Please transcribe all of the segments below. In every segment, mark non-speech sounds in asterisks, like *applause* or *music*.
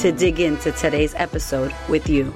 to dig into today's episode with you.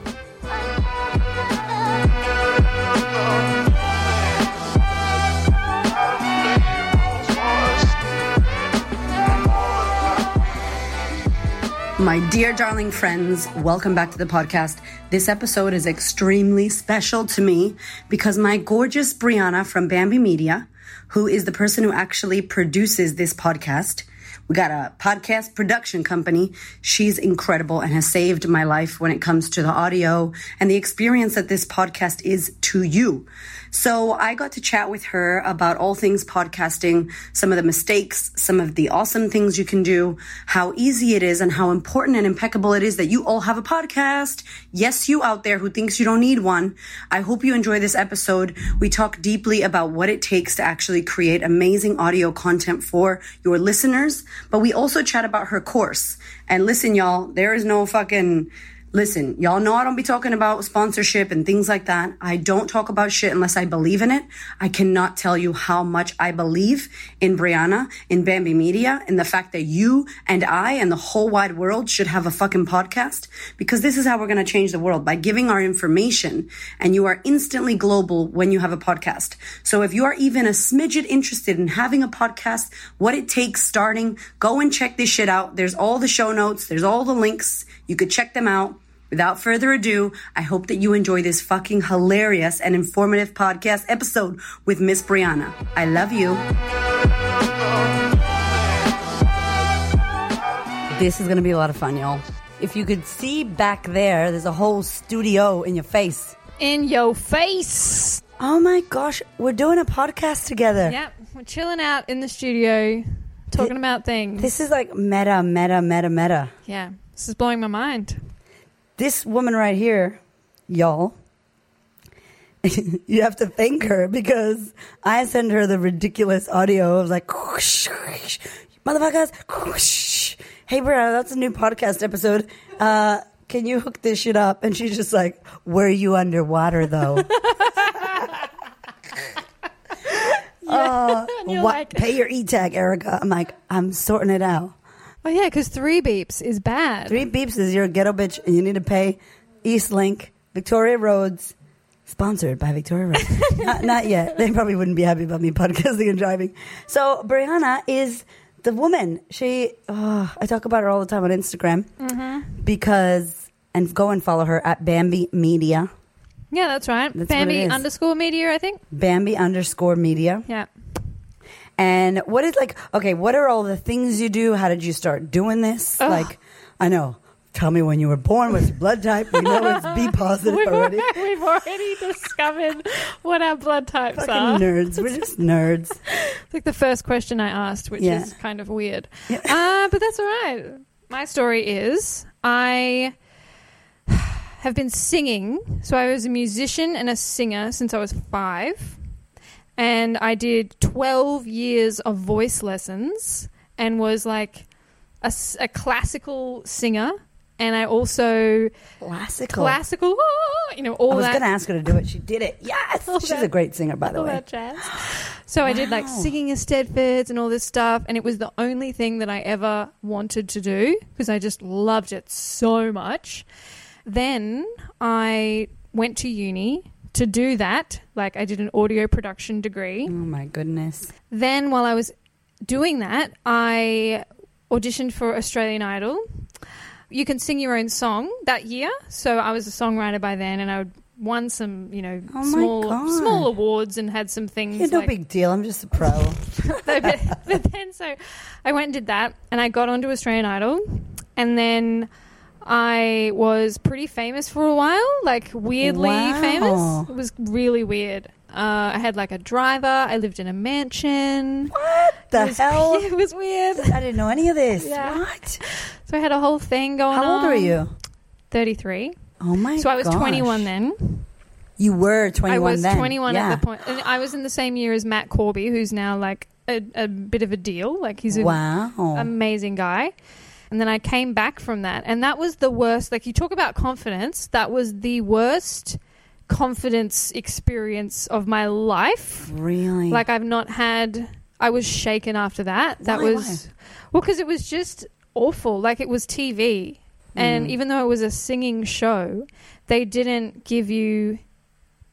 My dear darling friends, welcome back to the podcast. This episode is extremely special to me because my gorgeous Brianna from Bamby Media, who is the person who actually produces this podcast, we got a podcast production company. She's incredible and has saved my life when it comes to the audio and the experience that this podcast is to you. So I got to chat with her about all things podcasting, some of the mistakes, some of the awesome things you can do, how easy it is and how important and impeccable it is that you all have a podcast. Yes, you out there who thinks you don't need one. I hope you enjoy this episode. We talk deeply about what it takes to actually create amazing audio content for your listeners, but we also chat about her course. And listen, y'all, there is no fucking Listen, y'all know I don't be talking about sponsorship and things like that. I don't talk about shit unless I believe in it. I cannot tell you how much I believe in Brianna, in Bamby Media, in the fact that you and I and the whole wide world should have a fucking podcast because this is how we're going to change the world by giving our information and you are instantly global when you have a podcast. So if you are even a smidget interested in having a podcast, what it takes starting, go and check this shit out. There's all the show notes. There's all the links. You could check them out. Without further ado, I hope that you enjoy this fucking hilarious and informative podcast episode with Miss Brianna. I love you. This is going to be a lot of fun, y'all. If you could see back there, there's a whole studio in your face. In your face. Oh my gosh, we're doing a podcast together. Yep, we're chilling out in the studio, talking about things. This is like meta, meta, meta, meta. yeah, this is blowing my mind. This woman right here, y'all, *laughs* you have to thank her because I send her the ridiculous audio of like, motherfuckers, whoosh. hey, Brianna, that's a new podcast episode. Uh, can you hook this shit up? And she's just like, were you underwater though? *laughs* Uh, And what- like- pay your e-tag, Erica. I'm like, I'm sorting it out. Oh yeah, because three beeps is bad. Three beeps is you're a ghetto bitch and you need to pay Eastlink, Victoria Roads, sponsored by Victoria Roads. *laughs* not, not yet. They probably wouldn't be happy about me podcasting and driving. So Brianna is the woman. She, oh, I talk about her all the time on Instagram mm-hmm. because, and go and follow her at Bamby Media, Yeah, that's right. That's Bamby underscore media, I think. Bamby underscore media. Yeah. And what is like, okay, what are all the things you do? How did you start doing this? Ugh. Like, I know. Tell me when you were born, what's your blood type? We know it's B *laughs* positive We've already. already, we've already discovered what our blood types Fucking are. nerds. We're just nerds. It's *laughs* like the first question I asked, which Yeah. is kind of weird. Yeah. Uh, but that's all right. My story is I *sighs* have been singing. So I was a musician and a singer since I was five. And I did 12 years of voice lessons and was like a classical singer. And I also Classical. classical, ah, you know, all I was going to ask her to do it. She did it. *laughs* Yes. She's that- a great singer, by the way. So I did like singing a eisteddfods and all this stuff, and it was the only thing that I ever wanted to do because I just loved it so much. Then I went to uni to do that. Like I did an audio production degree. Oh, my goodness. Then while I was doing that, I auditioned for Australian Idol. You can sing your own song that year. So I was a songwriter by then, and I would won some, you know, Oh small God. small awards and had some things. Yeah, no like, big deal. I'm just a pro. but, *laughs* *laughs* but, but then so I went and did that, and I got onto Australian Idol, and then I was pretty famous for a while, like weirdly Wow. famous. It was really weird. Uh, I had like a driver. I lived in a mansion. what the it was, hell? *laughs* It was weird. I didn't know any of this. Yeah. What? So I had a whole thing going on. How old are you? Thirty-three. Oh my god. So I was gosh. 21 then. You were 21 I was then. 21 yeah. at the point. And I was in the same year as Matt Corby, who's now like a, a bit of a deal. Like he's an Wow. amazing guy. And then I came back from that. And that was the worst. Like you talk about confidence, that was the worst confidence experience of my life. really? Like I've not had. I was shaken after that. That Why? was well because it was just awful. Like it was TV, and Mm. even though it was a singing show, they didn't give you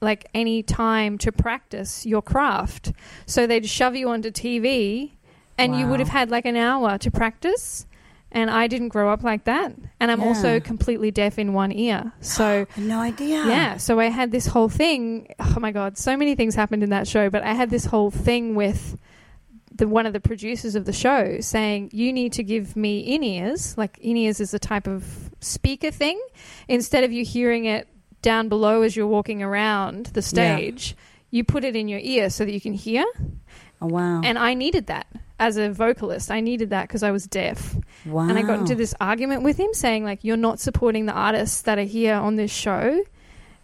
like any time to practice your craft. So they'd shove you onto TV, and you would have had like an hour to practice. And I didn't grow up like that, and I'm Yeah. also completely deaf in one ear. So *gasps* no idea. yeah, so I had this whole thing. Oh my god, so many things happened in that show, but I had this whole thing with the one of the producers of the show saying you need to give me in ears. Like in ears is a type of speaker thing. Instead of you hearing it down below as you're walking around the stage, you put it in your ear so that you can hear. Oh, wow. And I needed that as a vocalist. I needed that because I was deaf. wow. And I got into this argument with him saying like you're not supporting the artists that are here on this show.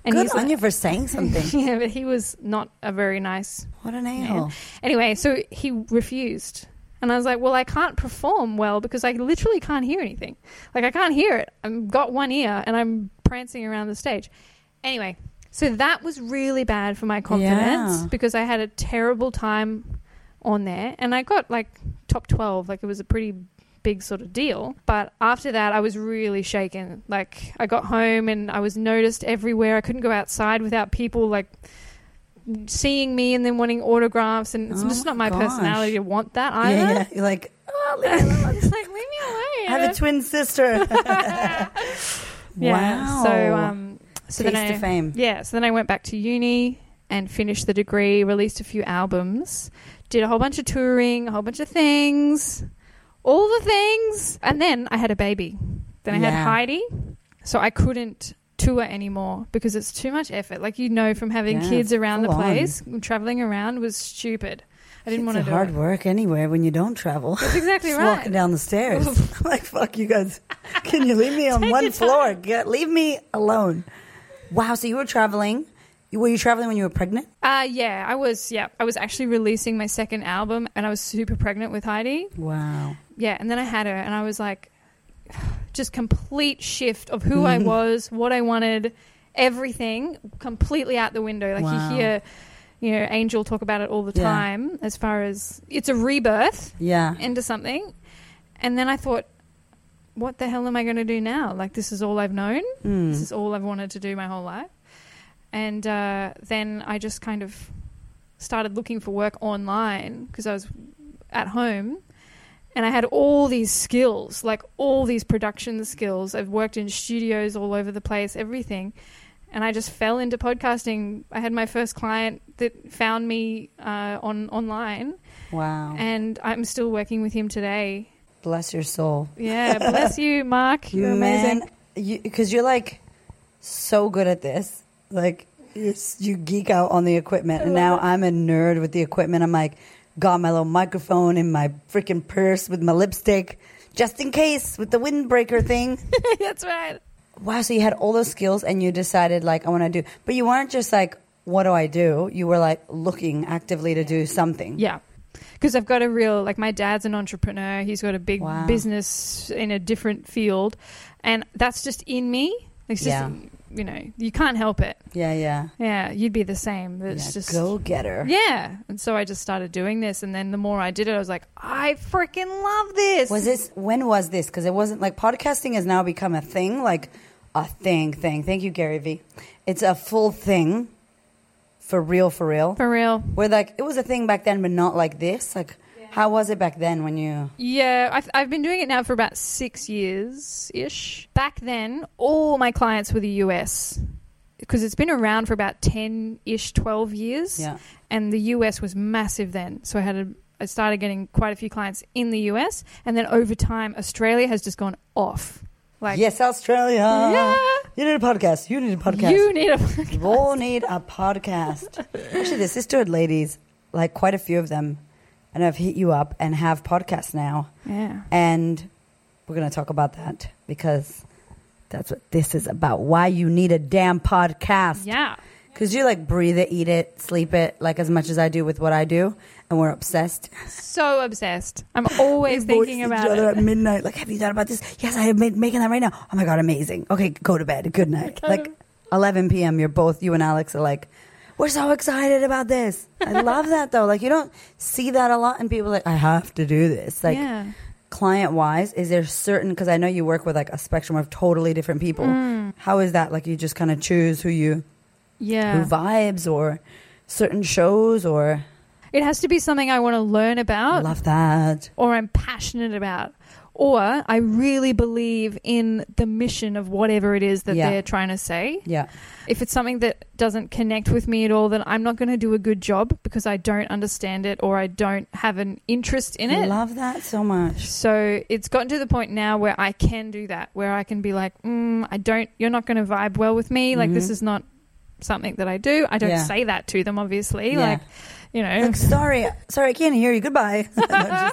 And Good on like, you for saying *laughs* something. yeah, but he was not a very nice. what an a-hole. Anyway, so he refused. And I was like, well, I can't perform well because I literally can't hear anything. Like, I can't hear it. I've got one ear and I'm prancing around the stage. Anyway, so that was really bad for my confidence Yeah. because I had a terrible time on there. And I got like top 12. Like, it was a pretty big sort of deal. But after that, I was really shaken. Like, I got home and I was noticed everywhere. I couldn't go outside without people like seeing me and then wanting autographs. And it's Oh just not my gosh. personality to want that either. Yeah, yeah. You're like, oh, leave me alone. *laughs* it's like, leave me alone. I have a twin sister. *laughs* *laughs* Yeah. Wow. So, um, so Taste then I, fame. yeah. So then I went back to uni and finished the degree, released a few albums, did a whole bunch of touring, a whole bunch of things, all the things, and then I had a baby. Then I had Heidi, so I couldn't tour anymore because it's too much effort. Like you know, from having Yeah, kids around the full on. place, traveling around was stupid. I didn't it's want to do hard it. work anywhere when you don't travel. That's exactly *laughs* Just right. walking down the stairs. I'm *laughs* like, fuck you guys. Can you leave me *laughs* on one floor? Get, leave me alone. Wow. So you were traveling. Were you traveling when you were pregnant? Uh, yeah, I was. Yeah, I was actually releasing my second album, and I was super pregnant with Heidi. Wow. Yeah, and then I had her, and I was like, *sighs* just complete shift of who I *laughs* was, what I wanted, everything completely out the window. Like Wow. you hear, you know, Angel talk about it all the Yeah. time. As far as it's a rebirth Yeah. into something, and then I thought, what the hell am I going to do now? Like this is all I've known. Mm. This is all I've wanted to do my whole life. And uh, then I just kind of started looking for work online because I was at home and I had all these skills, like all these production skills. I've worked in studios all over the place, everything. And I just fell into podcasting. I had my first client that found me uh, on online, Wow. and I'm still working with him today. Bless your soul. Yeah, bless *laughs* you, Mark. You're Man, amazing. because you, are like so good at this. Like you, you geek out on the equipment, and now I'm a nerd with the equipment. I'm like, got my little microphone in my freaking purse with my lipstick, just in case with the windbreaker thing. *laughs* That's right. wow, so you had all those skills, and you decided like I want to do, but you weren't just like, what do I do? You were like looking actively to do something. Yeah. Because I've got a real, like, my dad's an entrepreneur. He's got a big Wow. business in a different field. And that's just in me. It's just, Yeah. You know, you can't help it. Yeah, yeah. Yeah, you'd be the same. It's yeah just. go getter. Yeah. And so I just started doing this. And then the more I did it, I was like, I freaking love this. Was this when was this? Because it wasn't like podcasting has now become a thing, like a thing, thing. Thank you, Gary Vee. It's a full thing, for real, for real. For real. Where like it was a thing back then, but not like this. Like, how was it back then when you? Yeah, I've, I've been doing it now for about six years ish. Back then, all my clients were the US because it's been around for about 10 ish, 12 years. Yeah, And the US was massive then. So I had a, I started getting quite a few clients in the US. And then over time, Australia has just gone off. Like, yes, Australia. yeah, You need a podcast. You need a podcast. you need a. podcast. You all need a podcast. Actually, the sisterhood ladies, like quite a few of them, and I've hit you up and have podcasts now. yeah. And we're going to talk about that because That's what this is about. Why you need a damn podcast. Yeah. Because you like breathe it, eat it, sleep it, like as much as I do with what I do. And we're obsessed. So obsessed. I'm always *laughs* thinking each about other it. at *laughs* midnight. Like, have you thought about this? Yes, I have made making that right now. Oh my god, amazing. Okay, go to bed. Good night. Like 11 p.m. You're both you and Alex are like, we're so excited about this. I love that though. Like you don't see that a lot, and people like, I have to do this. Like yeah. client wise, is there certain? Because I know you work with like a spectrum of totally different people. Mm. How is that? Like you just kind of choose who you Yeah. who vibes or certain shows or It has to be something I want to learn about love that. or I'm passionate about. Or I really believe in the mission of whatever it is that Yeah. they're trying to say. Yeah. If it's something that doesn't connect with me at all, then I'm not going to do a good job because I don't understand it or I don't have an interest in it. I love that so much. So it's gotten to the point now where I can do that, where I can be like, mm, I don't, you're not going to vibe well with me. Like, this Mhm. is not something that I do. I don't Yeah. say that to them, obviously. Yeah. Like, you know, Like, sorry, sorry, I can't hear you. Goodbye. *laughs* *laughs* No.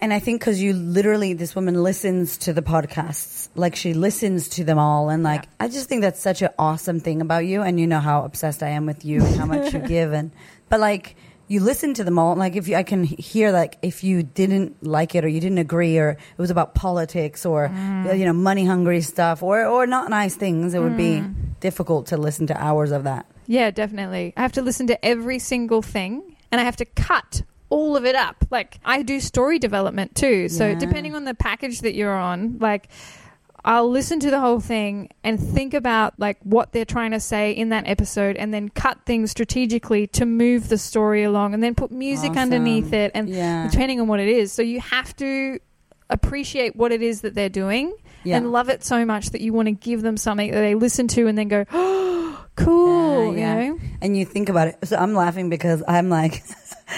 And I think because you literally, this woman listens to the podcasts, like she listens to them all, and like Yeah. I just think that's such an awesome thing about you. And you know how obsessed I am with you and how much you *laughs* give, and but like you listen to them all. Like if you, I can hear like if you didn't like it or you didn't agree or it was about politics or Mm. you know money hungry stuff or or not nice things, it would be Mm. difficult to listen to hours of that. Yeah, definitely. I have to listen to every single thing and I have to cut all of it up. Like, I do story development too. So, Yeah. depending on the package that you're on, like, I'll listen to the whole thing and think about like what they're trying to say in that episode and then cut things strategically to move the story along and then put music Awesome. underneath it and Yeah. depending on what it is. So you have to appreciate what it is that they're doing Yeah. and love it so much that you want to give them something that they listen to and then go, *gasps* "Oh, cool," Yeah, yeah. you know? and you think about it. So I'm laughing because I'm like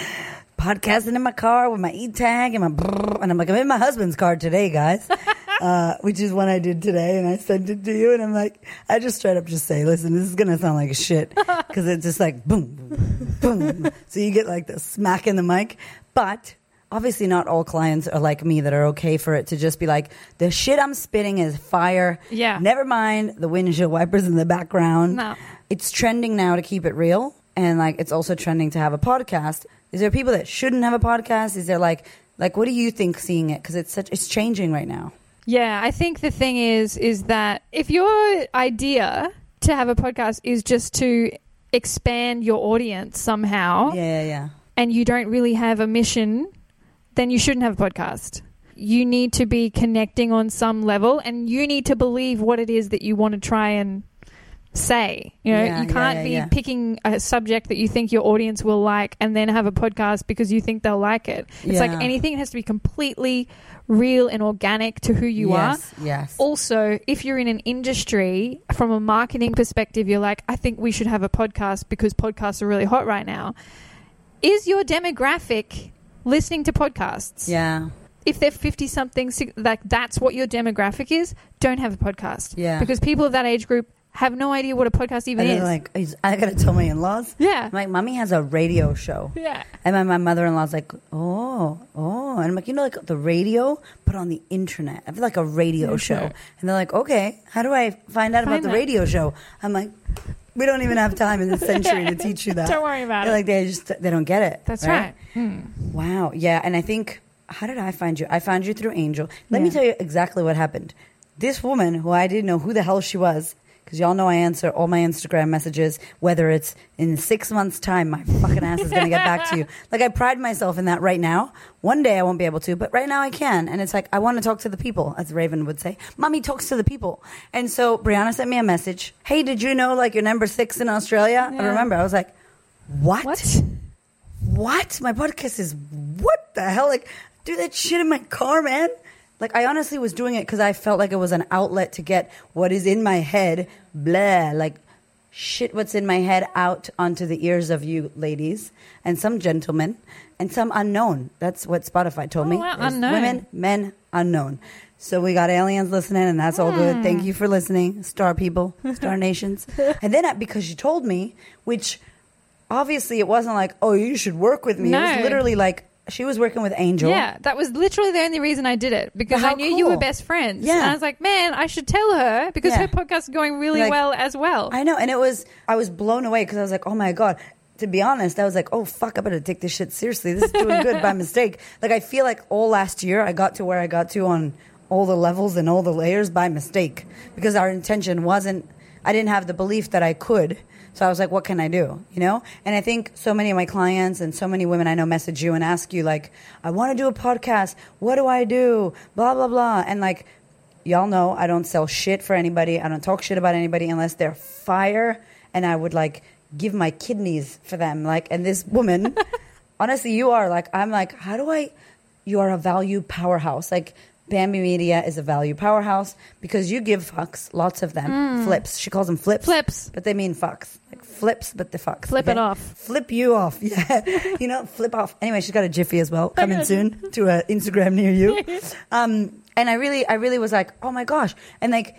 *laughs* podcasting in my car with my e tag and my brrr, and I'm like I'm in my husband's car today, guys, *laughs* uh, which is one I did today, and I sent it to you, and I'm like I just straight up just say, listen, this is gonna sound like shit *laughs* because it's just like boom, boom, boom. so you get like the smack in the mic, but. Obviously, not all clients are like me that are okay for it to just be like, the shit I'm spitting is fire. Yeah. Never mind the windshield wipers in the background. No. it's trending now to keep it real. And like it's also trending to have a podcast. Is there people that shouldn't have a podcast? Is there like like what do you think seeing it? Because it's such it's changing right now. Yeah, I think the thing is is that if your idea to have a podcast is just to expand your audience somehow yeah yeah yeah. and you don't really have a mission, then you shouldn't have a podcast. You need to be connecting on some level and you need to believe what it is that you want to try and say. You know, Yeah, you can't yeah, be yeah. picking a subject that you think your audience will like and then have a podcast because you think they'll like it. It's like anything has to be completely real and organic to who you are. yes yes Also, if you're in an industry from a marketing perspective, you're like, I think we should have a podcast because podcasts are really hot right now. Is your demographic listening to podcasts? yeah If they're 50 something, like that's what your demographic is, don't have a podcast. Yeah. Because people of that age group have no idea what a podcast even and is. like is- i gotta tell my in-laws yeah. I'm like mommy has a radio show yeah. and my, my mother-in-law's like oh oh and i'm like you know like the radio but on the internet i feel like a radio show and they're like okay how do i find out about Find the that. radio show i'm like we don't even have time in this century to *laughs* teach you that. Don't worry about They're it. like they just they don't get it That's right. Hmm. wow. Yeah and i think how did i find you? I found you through angel. Let me tell you exactly what happened. This woman who i didn't know who the hell she was because y'all know I answer all my Instagram messages, whether it's in six months' time, my fucking ass is going to get back to you. *laughs* Like, I pride myself in that right now. One day I won't be able to, but right now I can. And it's like, I want to talk to the people, as Raven would say. Mommy talks to the people. And so Brianna sent me a message. Hey, did you know, like, you're number six in Australia? I remember. I was like, what? What? what? My podcast is what the hell? Like, do that shit in my car, man. Like, I honestly was doing it because I felt like it was an outlet to get what is in my head, blah, like shit what's in my head out onto the ears of you ladies and some gentlemen and some unknown. That's what Spotify told Oh, me. wow, unknown. Women, men, unknown. So we got aliens listening, and that's all good. Thank Hmm. you for listening, star people, star *laughs* nations. And then I, because you told me, which obviously it wasn't like, oh, you should work with me. It was literally like, she was working with Angel. Yeah, that was literally the only reason I did it because But I knew you were best friends. Yeah. and I was like, man, I should tell her because Yeah. her podcast is going really Like, well as well. I know, and it was I was blown away because I was like, oh my god. To be honest, I was like, oh fuck, I better take this shit seriously. This is doing good by *laughs* mistake. Like I feel like all last year I got to where I got to on all the levels and all the layers by mistake because our intention wasn't. I didn't have the belief that I could. So I was like, what can I do? You know? And I think so many of my clients and so many women I know message you and ask you, like, I want to do a podcast. What do I do? Blah, blah, blah. And like, y'all know I don't sell shit for anybody. I don't talk shit about anybody unless they're fire and I would like give my kidneys for them. Like, and this woman, *laughs* honestly, you are like, I'm like, how do I, you are a value powerhouse. Like, Bamby Media is a value powerhouse because you give fucks, lots of them. Flips. She calls them flips. Flips. But they mean fucks. Like flips, but the fucks. Flip it off. Flip you off. *laughs* Yeah. you know, flip off. Anyway, she's got a jiffy as well coming soon to an Instagram near you. *laughs* Um, and I really, I really was like, oh my gosh. And like,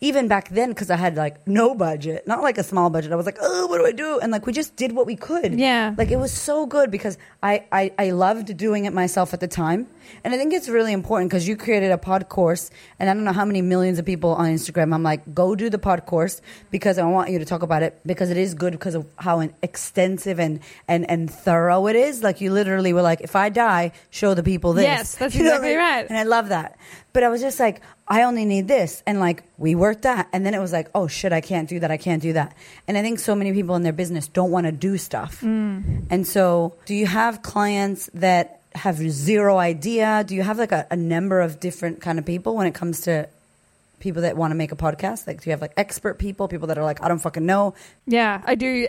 even back then, because I had like no budget, not like a small budget, I was like, oh, what do I do? And like, we just did what we could. Yeah. Like, it was so good because I, I, I loved doing it myself at the time. And I think it's really important because you created a pod course, and I don't know how many millions of people on Instagram. I'm like, go do the pod course because I want you to talk about it because it is good because of how an extensive and, and, and thorough it is. Like, you literally were like, if I die, show the people this. Yes, that's *laughs* You exactly like- right. And I love that. But I was just like, I only need this. And like, we worked that. And then it was like, oh shit, I can't do that. I can't do that. And I think so many people in their business don't want to do stuff. Mm. And so, do you have clients that have zero idea? Do you have like a, a number of different kind of people when it comes to people that want to make a podcast? Like, do you have like expert people, people that are like, I don't fucking know? Yeah, I do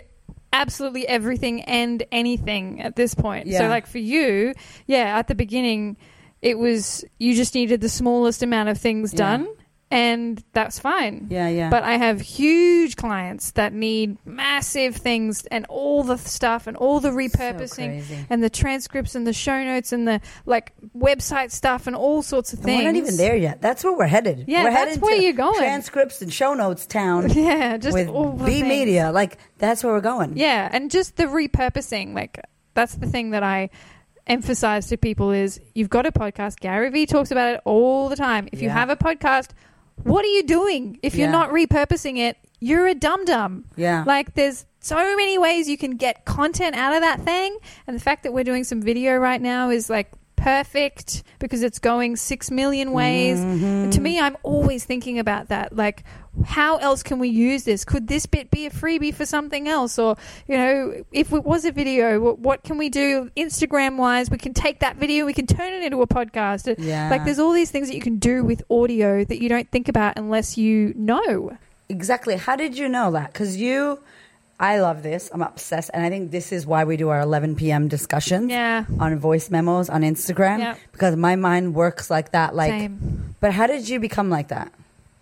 absolutely everything and anything at this point. So, like for you, yeah, at the beginning, it was you just needed the smallest amount of things Yeah. done, and that's fine. Yeah, yeah. But I have huge clients that need massive things and all the stuff and all the repurposing crazy. and the transcripts and the show notes and the like website stuff and all sorts of And things. we're not even there yet. That's where we're headed. Yeah, we're that's headed where to you're going. Transcripts and show notes town. *laughs* Yeah, just with all the B. Media. Like that's where we're going. Yeah, and just the repurposing, like that's the thing that I emphasize to people is you've got a podcast. Gary Vee talks about it all the time. If you have a podcast, what are you doing? If you're Yeah. not repurposing it, you're a dum dum. Yeah. Like there's so many ways you can get content out of that thing, and the fact that we're doing some video right now is like perfect because it's going 6 million ways. Mm-hmm. To me, I'm always thinking about that. Like, how else can we use this? Could this bit be a freebie for something else? Or, you know, if it was a video, what, what can we do Instagram wise? We can take that video, we can turn it into a podcast. Yeah. Like, there's all these things that you can do with audio that you don't think about unless you know. Exactly. How did you know that? Because you, I love this. I'm obsessed, and I think this is why we do our 11 p.m. discussions Yeah. on voice memos on Instagram. Yeah. Because my mind works like that. Like, Same. but how did you become like that?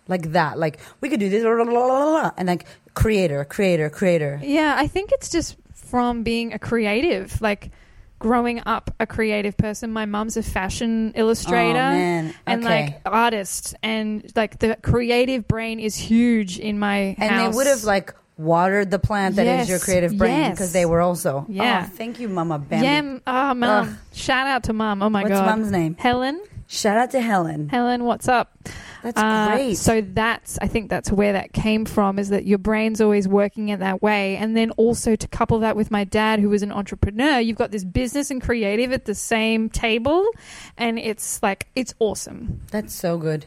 Like that? Like we could do this, blah, blah, blah, and like creator, creator, creator. Yeah, I think it's just from being a creative, like growing up a creative person. My mum's a fashion illustrator Oh, man. and Okay. like artist, and like the creative brain is huge in my house. And house. they would have like watered the plant that is Yes, your creative brain yes. because they were also. Yeah. Oh, thank you, Mama Bambi. yeah, oh mum, Ugh. shout out to Mom. Oh my god. What's god, Mum's name? Helen. Shout out to Helen. Helen, what's up? That's Uh, great. So that's I think that's where that came from is that your brain's always working in that way, and then also to couple that with my dad, who was an entrepreneur, you've got this business and creative at the same table, and it's like it's awesome. That's so good.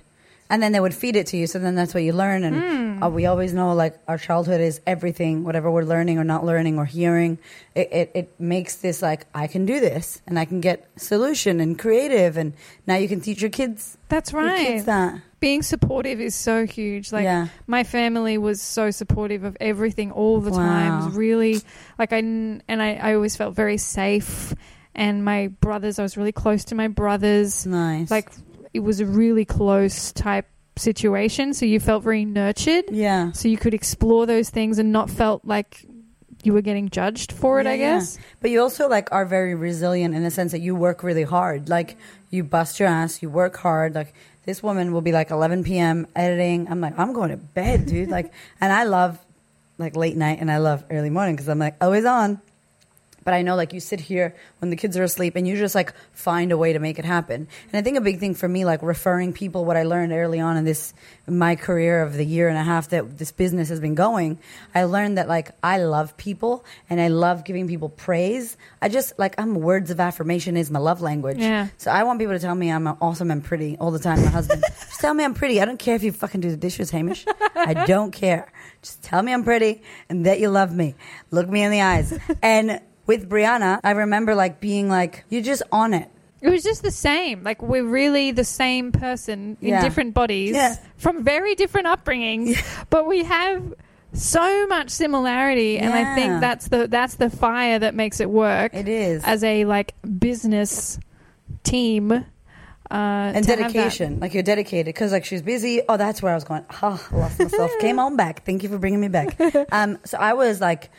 And then they would feed it to you, so then that's what you learn. And Hmm. uh, we always know, like our childhood is everything. Whatever we're learning or not learning or hearing, it, it, it makes this like I can do this, and I can get solution and creative. And now you can teach your kids, That's right. kids that. Being supportive is so huge. Like Yeah. my family was so supportive of everything all the time. It was really like I and I, I always felt very safe. And my brothers, I was really close to my brothers. Nice. like it was a really close type situation so you felt very nurtured yeah. so you could explore those things and not felt like you were getting judged for it Yeah, i yeah. guess But you also like are very resilient in the sense that you work really hard. Like you bust your ass, you work hard. Like this woman will be like 11 p.m. editing. I'm like, I'm going to bed, dude. like, and I love like late night and I love early morning because I'm like oh, always on. But I know, like, you sit here when the kids are asleep and you just like find a way to make it happen. And I think a big thing for me, like referring people, what I learned early on in this, my career of the year and a half that this business has been going, I learned that like I love people and I love giving people praise. I just, like, I'm words of affirmation is my love language. Yeah. So I want people to tell me I'm awesome and pretty all the time. My husband, *laughs* just tell me I'm pretty. I don't care if you fucking do the dishes, Hamish. I don't care. Just tell me I'm pretty and that you love me. Look me in the eyes. And with Brianna, I remember like being like, you're just on it. It was just the same. Like we're really the same person in Yeah. different bodies Yeah. from very different upbringings, but we have so much similarity and I Yeah. think that's the that's the fire that makes it work It is. as a like business team uh and to have that. dedication. Like you're dedicated because like she's busy. Oh, that's where I was going. I lost myself. *laughs* Came on back. Thank you for bringing me back. *laughs* Um, so I was like,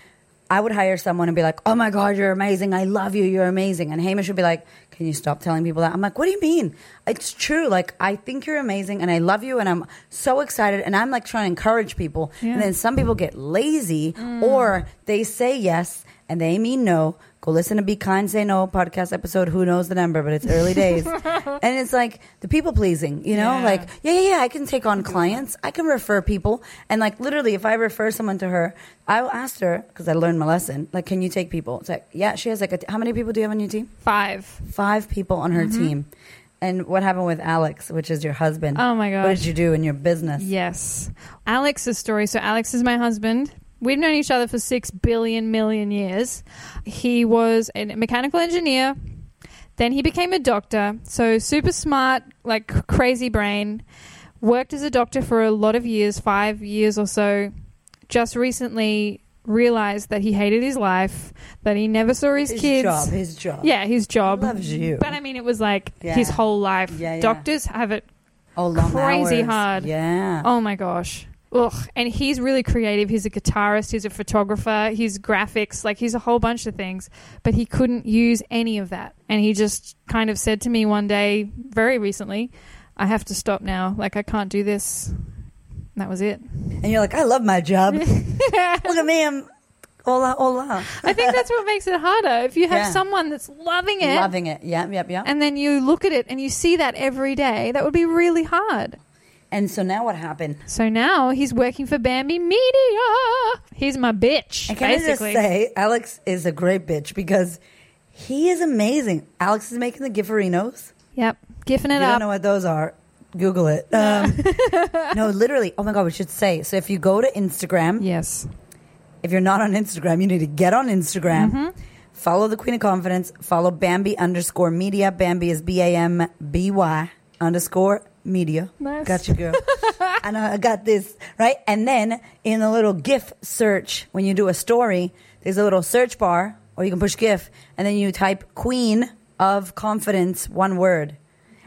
I would hire someone and be like, "Oh my god, you're amazing. I love you. You're amazing." And Hamish would be like, "Can you stop telling people that?" I'm like, "What do you mean? It's true. Like I think you're amazing and I love you and I'm so excited and I'm like trying to encourage people. Yeah. And then some people get lazy or they say yes and they mean no. Go listen to Be Kind, Say No podcast episode. Who knows the number, but it's early days. *laughs* and it's like the people pleasing, you know? Yeah. Like, yeah, yeah, yeah, I can take on clients. I can refer people. And like, literally, if I refer someone to her, I asked her, because I learned my lesson, like, can you take people? It's like, yeah, she has like, a t- how many people do you have on your team? Five. Five people on her mm-hmm. team. And what happened with Alex, which is your husband? Oh my god. What did you do in your business? Yes. Alex's story. So, Alex is my husband. We've known each other for six billion million years. He was a mechanical engineer. Then he became a doctor. So, super smart, like crazy brain. Worked as a doctor for a lot of years, five years or so. Just recently realized that he hated his life, that he never saw his, kids. His kids. job, his job. Yeah, his job. Loves you. But I mean, it was like Yeah. his whole life. Yeah, yeah. Doctors have it Oh, long crazy hours. hard. Yeah. Oh my gosh. Ugh. And he's really creative. He's a guitarist, he's a photographer, he's graphics, like he's a whole bunch of things. But he couldn't use any of that. And he just kind of said to me one day, very recently, I have to stop now. Like, I can't do this. And that was it. And you're like, I love my job. *laughs* Look at me. I'm hola, hola. I think that's what makes it harder. If you have Yeah. someone that's loving it, Loving it. Yep, yep, yep. and then you look at it and you see that every day, that would be really hard. And so now what happened? So now he's working for Bamby Media. He's my bitch, And can I just basically. say, Alex is a great bitch because he is amazing. Alex is making the Gifferinos. Yep, giffing it you up. don't know what those are, Google it. *laughs* Um, no, literally. Oh my God, we should say. So if you go to Instagram, yes. if you're not on Instagram, you need to get on Instagram. Mm-hmm. Follow the Queen of Confidence. Follow Bamby underscore media. Bamby is B A M B Y underscore media. Nice. Got you, girl. *laughs* and I got this right. And then in the little GIF search, when you do a story, there's a little search bar, or you can push GIF, and then you type Queen of Confidence, one word,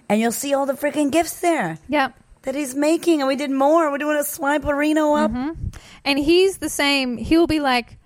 and you'll see all the freaking gifts there Yep. that he's making. And we did more. We're doing a swipe Reno up. Mm-hmm. And he's the same. He'll be like,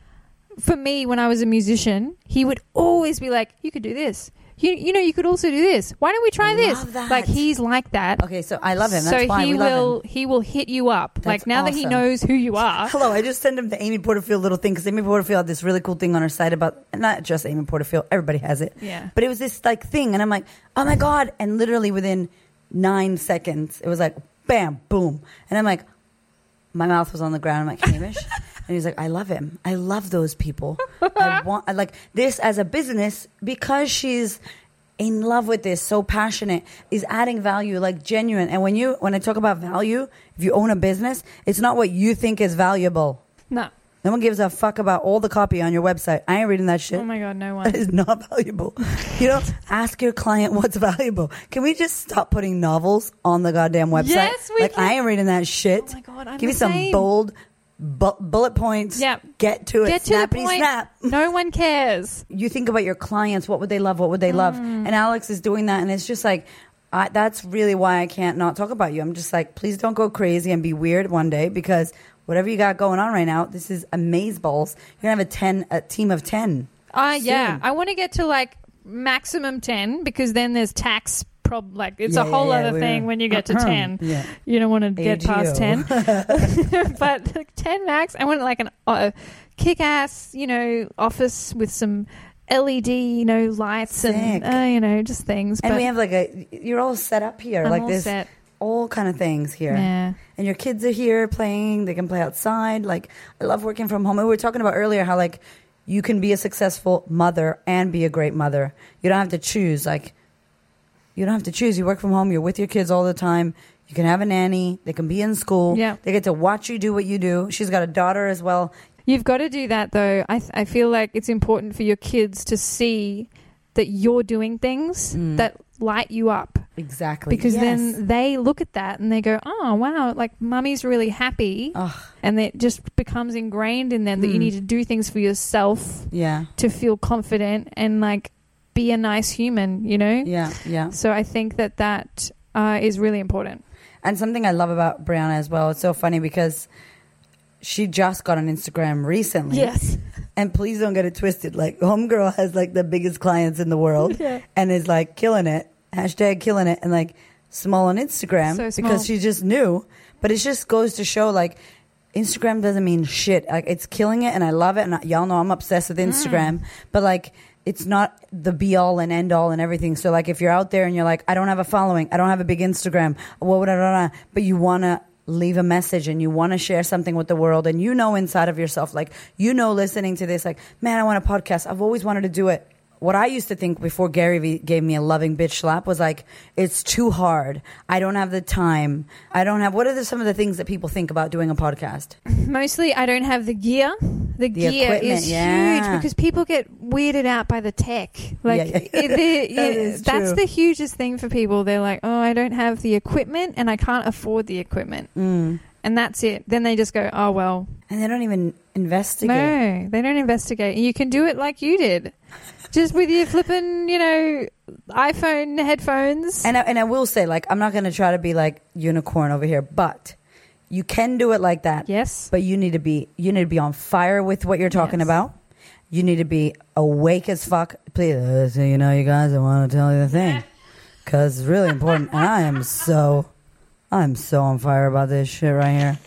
for me, when I was a musician, he would always be like, "You could do this. You, you know, you could also do this. Why don't we try I this?" love that. Like he's like that. Okay, so I love him. That's so why he we love him. will he will hit you up. Like now that he awesome. knows who you are. *laughs* Hello, I just sent him the Amy Porterfield little thing because Amy Porterfield had this really cool thing on her site about not just Amy Porterfield, everybody has it. Yeah. But it was this like thing, and I'm like, oh my god! And literally within nine seconds, it was like, bam, boom, and I'm like, my mouth was on the ground. I'm like, Hamish. And he's like, I love him. I love those people. I *laughs* want, I like this as a business because she's in love with this, so passionate, is adding value, like genuine. And when you, when I talk about value, if you own a business, it's not what you think is valuable. No. No one gives a fuck about all the copy on your website. I ain't reading that shit. Oh my god, no *laughs* one. is not valuable. You know, ask your client *laughs* what's valuable. Can we just stop putting novels on the goddamn website? Yes, we like can. I ain't reading that shit. Oh my God, I'm Give me some bold bu- bullet points. Yep. Get to it. Get to Snappity the point. snap. No one cares. You think about your clients. What would they love? What would they love? Mm. And Alex is doing that, and it's just like. I, that's really why I can't not talk about you. I'm just like, please don't go crazy and be weird one day because whatever you got going on right now, this is amazeballs. You're gonna have a ten, a team of ten. Uh, yeah. Soon. I want to get to like maximum 10 because then there's tax prob like it's Yeah, a whole yeah, other thing when you get to 10. Yeah. You don't want to get past 10. *laughs* *laughs* but like, 10 max, I want like an uh, kick ass, you know, office with some LED, you know, lights Sick. and uh, you know, just things. And but we have like a you're all set up here, I'm like all this set. all kind of things here. Yeah. And your kids are here playing, they can play outside. Like I love working from home. And we were talking about earlier how like you can be a successful mother and be a great mother. You don't have to choose like you don't have to choose. You work from home, you're with your kids all the time. You can have a nanny, they can be in school. Yeah. They get to watch you do what you do. She's got a daughter as well. You've got to do that though. I th- I feel like it's important for your kids to see that you're doing things Mm. that light you up Exactly. because Yes. then they look at that and they go, "Oh, wow, like mummy's really happy." Ugh, And it just becomes ingrained in them that you Mm. need to do things for yourself yeah. to feel confident and like be a nice human, you know? Yeah, yeah. So I think that that uh, is really important. And something I love about Brianna as well, it's so funny because she just got on Instagram recently. Yes. And please don't get it twisted. Like, Homegirl has like the biggest clients in the world *laughs* Yeah. and is like killing it. Hashtag killing it. And like small on Instagram So small. because she's just new. But it just goes to show like Instagram doesn't mean shit. Like, it's killing it and I love it. And I- y'all know I'm obsessed with Mm. Instagram. But like, it's not the be all and end all and everything. So like, if you're out there and you're like, I don't have a following, I don't have a big Instagram, what would I, but you want to leave a message and you want to share something with the world and you know inside of yourself, like, you know, listening to this, like, man, I want a podcast. I've always wanted to do it. What I used to think before Gary Vee gave me a loving bitch slap was like, it's too hard. I don't have the time. I don't have, what are the, some of the things that people think about doing a podcast? Mostly, I don't have the gear. The, gear is yeah. huge because people get weirded out by the tech. Like, Yeah, yeah, it- *laughs* That that's the hugest thing for people. They're like, oh, I don't have the equipment and I can't afford the equipment. Mm. And that's it. Then they just go, oh, well, And they don't even investigate. no, they don't investigate. You can do it like you did. Just with your flipping, you know, iPhone headphones. And I, and I will say, like, I'm not going to try to be like unicorn over here, but you can do it like that. yes. But you need to be you need to be on fire with what you're talking Yes. about. You need to be awake as fuck. Please, uh, so you know, you guys, I want to tell you the thing *laughs* because it's really important. and I am so, I'm so on fire about this shit right here.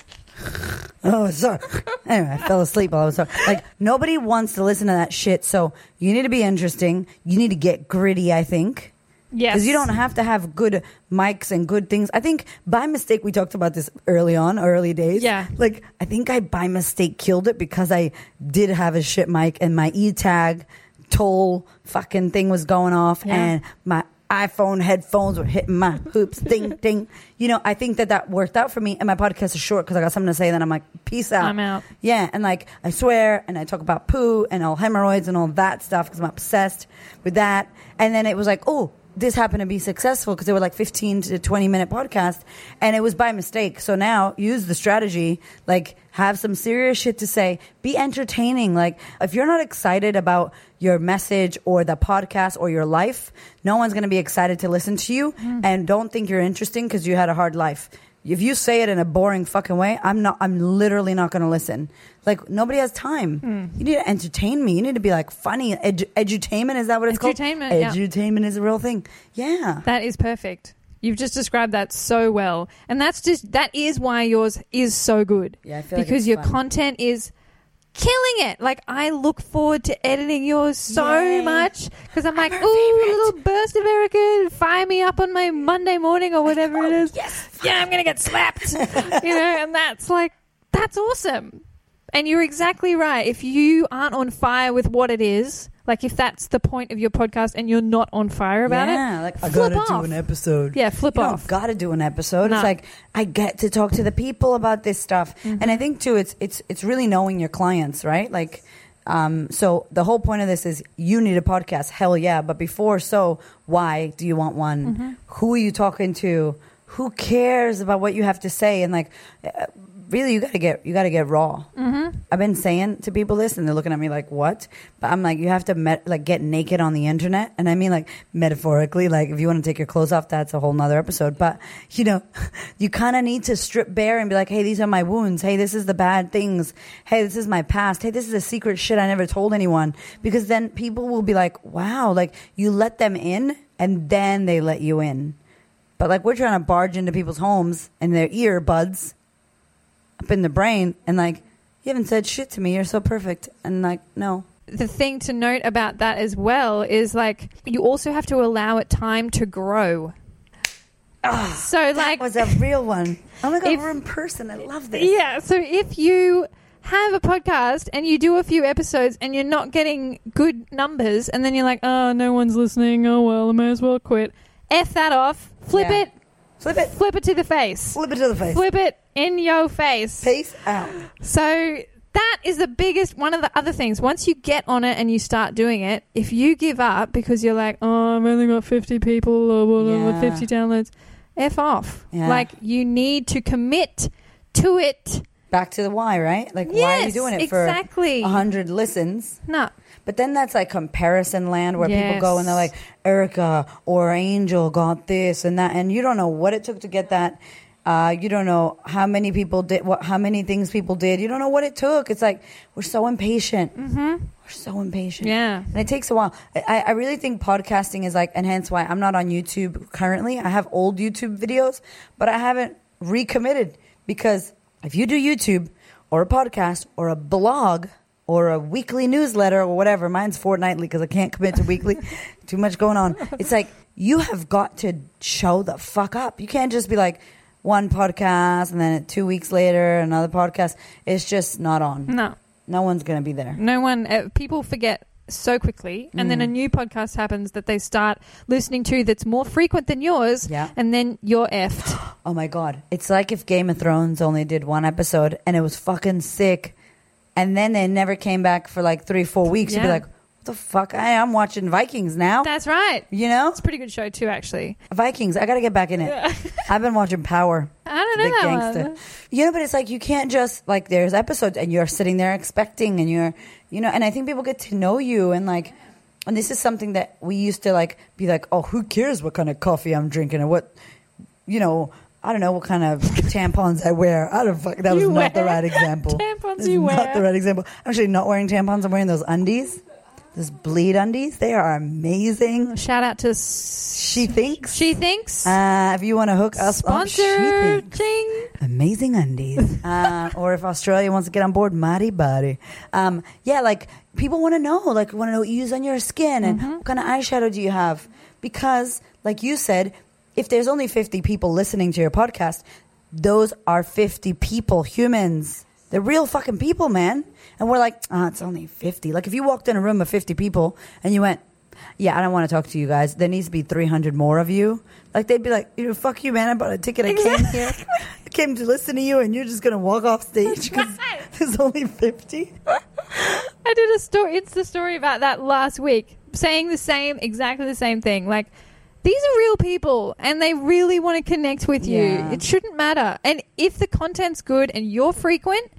Oh, sorry. Anyway, I fell asleep while I was talking. Like nobody wants to listen to that shit. So you need to be interesting. You need to get gritty. I think. Yes. Because you don't have to have good mics and good things. I think by mistake, we talked about this early on, early days. Yeah. Like, I think I by mistake killed it because I did have a shit mic and my e tag toll fucking thing was going off Yeah. and my iPhone headphones were hitting my hoops, ding, *laughs* ding. You know, I think that that worked out for me and my podcast is short because I got something to say. Then I'm like, peace out. I'm out. Yeah, and like I swear, and I talk about poo and all hemorrhoids and all that stuff because I'm obsessed with that. And then it was like, oh, this happened to be successful because they were like 15 to 20 minute podcast, and it was by mistake. So now use the strategy, like have some serious shit to say, be entertaining. Like if you're not excited about your message or the podcast or your life, no one's going to be excited to listen to you, mm. and don't think you're interesting because you had a hard life if you say it in a boring fucking way, I'm not. I'm literally not going to listen. Like nobody has time. Hmm. You need to entertain me. You need to be like funny. Edu- edutainment is that what it's Edutainment, called? yeah. Edutainment is a real thing. Yeah. That is perfect. You've just described that so well. And that's just that is why yours is so good. Yeah, I feel like because it's your fun. content is killing it. Like I look forward to editing yours so Yay. much because I'm like, our ooh, favorite." little burst of Erica, fire me up on my Monday morning or whatever it oh, is. Yes. Yeah, I'm gonna get slapped. *laughs* you know, and that's like that's awesome. And you're exactly right. If you aren't on fire with what it is, like if that's the point of your podcast and you're not on fire about it. yeah, it, like I flip gotta off. do an episode. Yeah, flip you off. gotta do an episode. No. It's like I get to talk to the people about this stuff, Mm-hmm. and I think too, it's it's it's really knowing your clients, right? Like, um, so the whole point of this is you need a podcast. Hell yeah! But before, so why do you want one? Mm-hmm. Who are you talking to? Who cares about what you have to say? And like, uh, really, you gotta get you gotta get raw. Mm-hmm. I've been saying to people this, and they're looking at me like, "What?" But I'm like, you have to met, like get naked on the internet, and I mean like metaphorically. Like if you want to take your clothes off, that's a whole nother episode. But you know, *laughs* you kind of need to strip bare and be like, "Hey, these are my wounds. Hey, this is the bad things. Hey, this is my past. Hey, this is a secret shit I never told anyone." Because then people will be like, "Wow!" Like you let them in, and then they let you in. But like we're trying to barge into people's homes and their earbuds up in the brain and like you haven't said shit to me. You're so perfect. And like, no. the thing to note about that as well is like you also have to allow it time to grow. Ah, so That like was a real one. Oh my god, If- we're in person. I love this. Yeah, so if you have a podcast and you do a few episodes and you're not getting good numbers and then you're like, "Oh, no one's listening. Oh well, I may as well quit." F that off. Flip Yeah. it. Flip it. Flip it to the face. Flip it to the face. Flip it in your face. Peace out. So that is the biggest one of the other things. Once you get on it and you start doing it, if you give up because you're like, oh, I've only got 50 people or whatever, Yeah. 50 downloads, F off. Yeah. Like, you need to commit to it. Back to the why, right? Like, why are you doing it exactly. for a hundred listens? No. But then that's like comparison land where people go and they're like, Erica or Angel got this and that, and you don't know what it took to get that. Uh, you don't know how many people did what, how many things people did. You don't know what it took. It's like we're so impatient. Mm-hmm. We're so impatient. Yeah. and it takes a while. I, I really think podcasting is like, and hence why I'm not on YouTube currently. I have old YouTube videos, but I haven't recommitted because if you do YouTube or a podcast or a blog or a weekly newsletter or whatever, mine's fortnightly because I can't commit to weekly. *laughs* Too much going on. It's like you have got to show the fuck up. You can't just be like one podcast and then two weeks later another podcast. It's just not on. No. No one's gonna be there. No one, uh, people forget so quickly, and then a Mm. new podcast happens that they start listening to that's more frequent than yours, Yeah. and then you're effed. *gasps* Oh my god. It's like if Game of Thrones only did one episode and it was fucking sick and then they never came back for like three, four weeks. You'd be Yeah. like, the fuck? I am watching Vikings now. That's right. You know? It's a pretty good show too, actually. Vikings. I gotta get back in it. *laughs* I've been watching Power. I don't know Big that gangster. one. You know, but it's like you can't just like there's episodes and you're sitting there expecting and you're you know, and I think people get to know you and like and this is something that we used to like be like, Oh, who cares what kind of coffee I'm drinking or what you know, I don't know what kind of tampons I wear. I don't fuck that was You not the right example. tampons you not wear. Not the right example. I'm actually not wearing tampons, I'm wearing those undies. Those bleed undies. They are amazing. Shout out to S- She Thinx. She Thinx uh, if you want to hook us up, she sponsor Thinx. Amazing undies. *laughs* uh, or if Australia wants to get on board, Modibodi. Um, yeah, like people want to know, like want to know what you use on your skin and what kind of eyeshadow do you have? Because, like you said, if there's only 50 people listening to your podcast, those are 50 people, humans. They're real fucking people, man. And we're like, ah, it's only 50. Like if you walked in a room of 50 people and you went, yeah, I don't want to talk to you guys. There needs to be 300 more of you. Like they'd be like, you know, fuck you, man. I bought a ticket. I came here. I came to listen to you and you're just going to walk off stage because there's only 50. I did a story. It's the story about that last week, saying the same, exactly the same thing. Like these are real people, and they really want to connect with you. Yeah. It shouldn't matter. And if the content's good and you're frequent,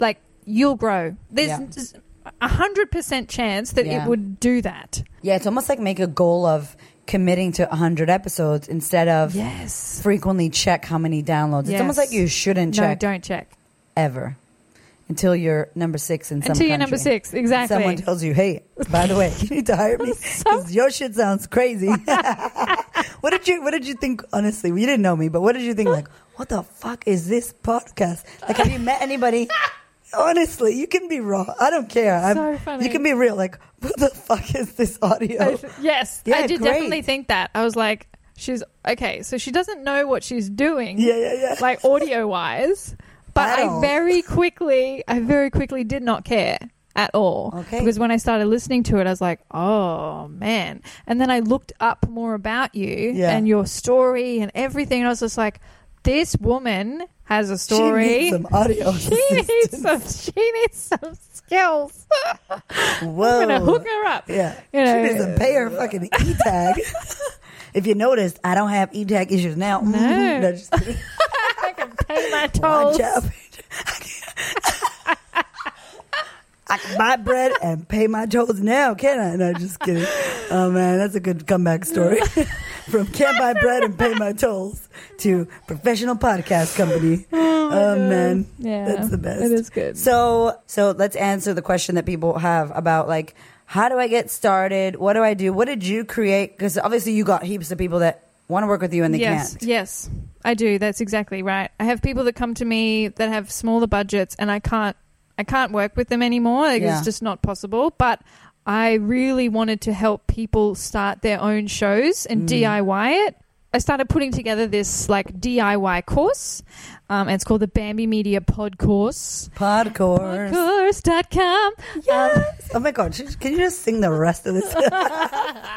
like you'll grow. There's a hundred percent chance that Yeah. it would do that. Yeah, it's almost like make a goal of committing to 100 episodes instead of Yes. frequently check how many downloads. It's almost Yes. like you shouldn't check. No, check don't check ever until you're number six in some until you're country. number six. Exactly. Someone tells you, hey, by the way, *laughs* you need to hire me because your shit sounds crazy. *laughs* what did you What did you think? Honestly, you didn't know me, but what did you think? Like, what the fuck is this podcast? Like, have you met anybody? Honestly, you can be raw. I don't care. I'm- So funny. You can be real. Like, *laughs* what the fuck is this audio? I yes, Yeah, I did great. definitely think that. I was like, she's okay. So she doesn't know what she's doing. Yeah, yeah, yeah. like audio wise. But At I very quickly, I very quickly did not care at all. Okay. Because when I started listening to it, I was like, oh man. And then I looked up more about you Yeah. and your story and everything. And I was just like, this woman has a story. She needs some audio. *laughs* She needs some. She needs some skills. *laughs* Whoa. I'm gonna hook her up. Yeah. You know. she needs to pay her fucking *laughs* e tag. if you noticed, I don't have e tag issues now. No. no just. I can pay my tolls. I can buy bread and pay my tolls now, can I? No, just kidding. Oh man, that's a good comeback story. From can't buy bread and pay my tolls to professional podcast company. *laughs* Oh, man, Yeah, that's the best. It is good. So, so let's answer the question that people have about like, how do I get started? What do I do? What did you create? Because obviously you got heaps of people that want to work with you and they yes, can't. yes, I do. That's exactly right. I have people that come to me that have smaller budgets, and I can't. I can't work with them anymore. Like, Yeah. It's just not possible. But I really wanted to help people start their own shows and Mm. DIY it. I started putting together this like DIY course. Um, and it's called the Bamby Media Pod Course. Pod Podcourse. Podcourse.com. Yes. oh my god! Can you just sing the rest of this? *laughs*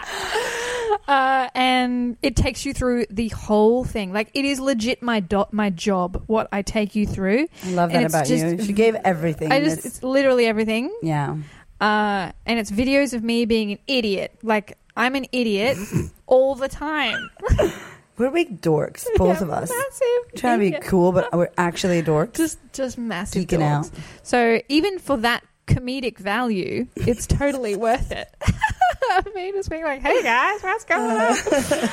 Uh, and it takes you through the whole thing. Like it is legit my do- my job. What I take you through. I love that about just- you. She gave everything. I just It's- it's literally everything. yeah. Uh, and it's videos of me being an idiot. Like I'm an idiot *laughs* all the time. *laughs* We're big dorks, both Yeah, of us. Massive. Trying to be cool, but we're actually dorks. Just just massive. Geeking dorks. out. So even for that comedic value, it's totally worth it. me just being like, "Hey guys, what's going uh,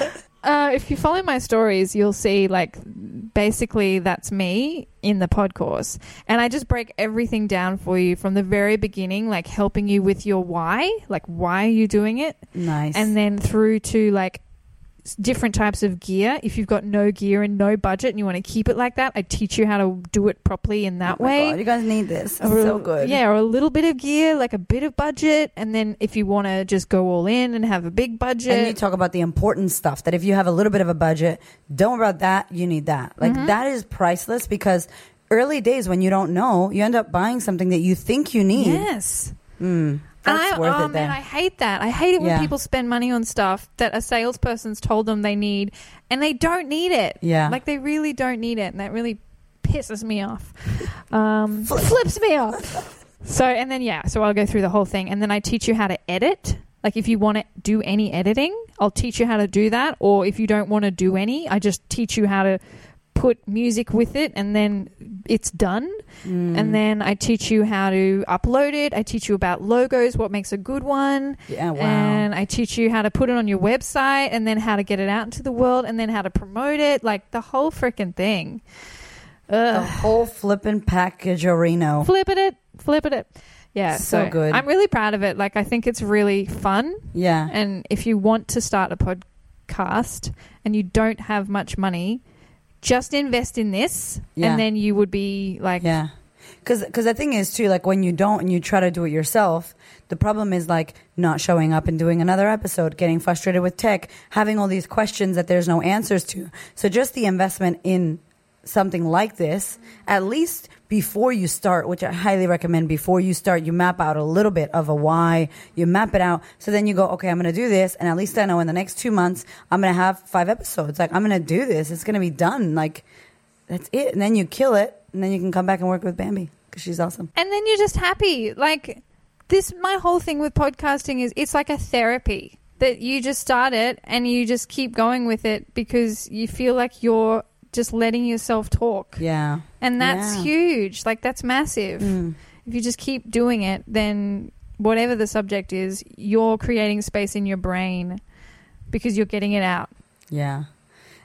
on?" *laughs* Uh, if you follow my stories, you'll see like basically that's me in the pod course, and I just break everything down for you from the very beginning, like helping you with your why, like why are you doing it, Nice. and then through to like different types of gear. If you've got no gear and no budget and you want to keep it like that, I teach you how to do it properly in that Oh way. God, you guys need this. It's Or- so good. Yeah, or a little bit of gear, like a bit of budget, and then if you want to just go all in and have a big budget, And you talk about the important stuff that if you have a little bit of a budget, don't worry about that. You need that. Like Mm-hmm. that is priceless because early days when you don't know, you end up buying something that you think you need. yes. Mm, that's I, worth oh it man, I hate that. I hate it when Yeah. people spend money on stuff that a salesperson's told them they need, and they don't need it. Yeah. like they really don't need it, and that really pisses me off. Um, flips me off. So and then yeah, so I'll go through the whole thing, and then I teach you how to edit. Like if you want to do any editing, I'll teach you how to do that. Or if you don't want to do any, I just teach you how to put music with it, and then it's done. Mm. And then I teach you how to upload it. I teach you about logos, what makes a good one. yeah, wow. And I teach you how to put it on your website and then how to get it out into the world and then how to promote it. Like the whole freaking thing. the whole flipping package Reno. Flipping it, flipping it. Yeah, So so, good. I'm really proud of it. Like I think it's really fun. Yeah. And if you want to start a podcast and you don't have much money, just invest in this, Yeah. and then you would be like, Yeah. Because the thing is, too, like when you don't and you try to do it yourself, the problem is like not showing up and doing another episode, getting frustrated with tech, having all these questions that there's no answers to. So just the investment in something like this, at least before you start, which I highly recommend before you start, you map out a little bit of a why, you map it out. So then you go, okay, I'm going to do this. And at least I know in the next two months, I'm going to have five episodes. Like I'm going to do this. It's going to be done. Like that's it. And then you kill it. And then you can come back and work with Bamby because she's awesome. and then you're just happy. Like this, my whole thing with podcasting is it's like a therapy that you just start it and you just keep going with it because you feel like you're just letting yourself talk, Yeah. and that's Yeah. huge. Like that's massive. Mm. If you just keep doing it, then whatever the subject is, you're creating space in your brain because you're getting it out. Yeah.